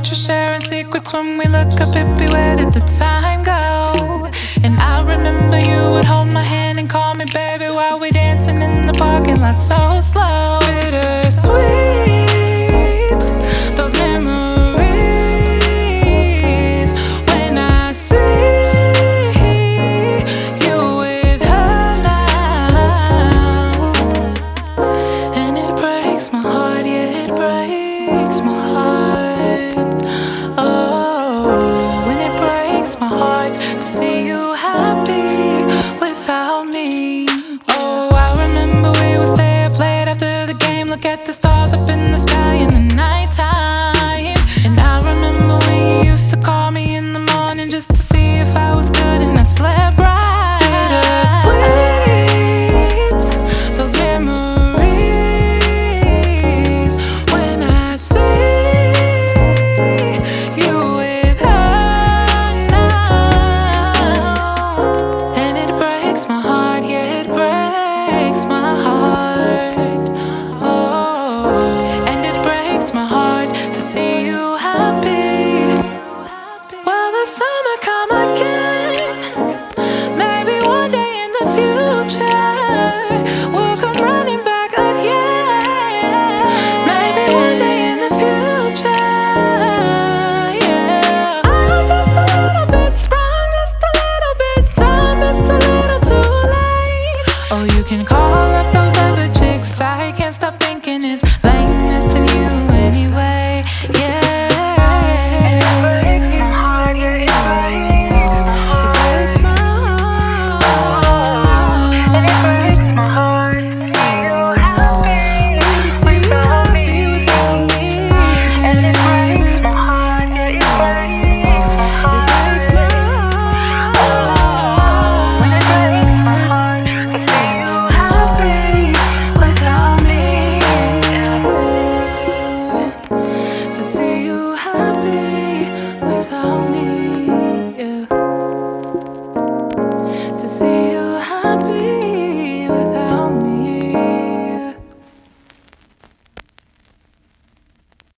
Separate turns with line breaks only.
future, sharing secrets when we look up. Hippie, where did the time go? And I remember you would hold my hand and call me baby while we dancing in the parking lot so slow. Bittersweet, to see you happy can call up those other chicks. I can't stop thinking it's likeness in you anyway. Yeah.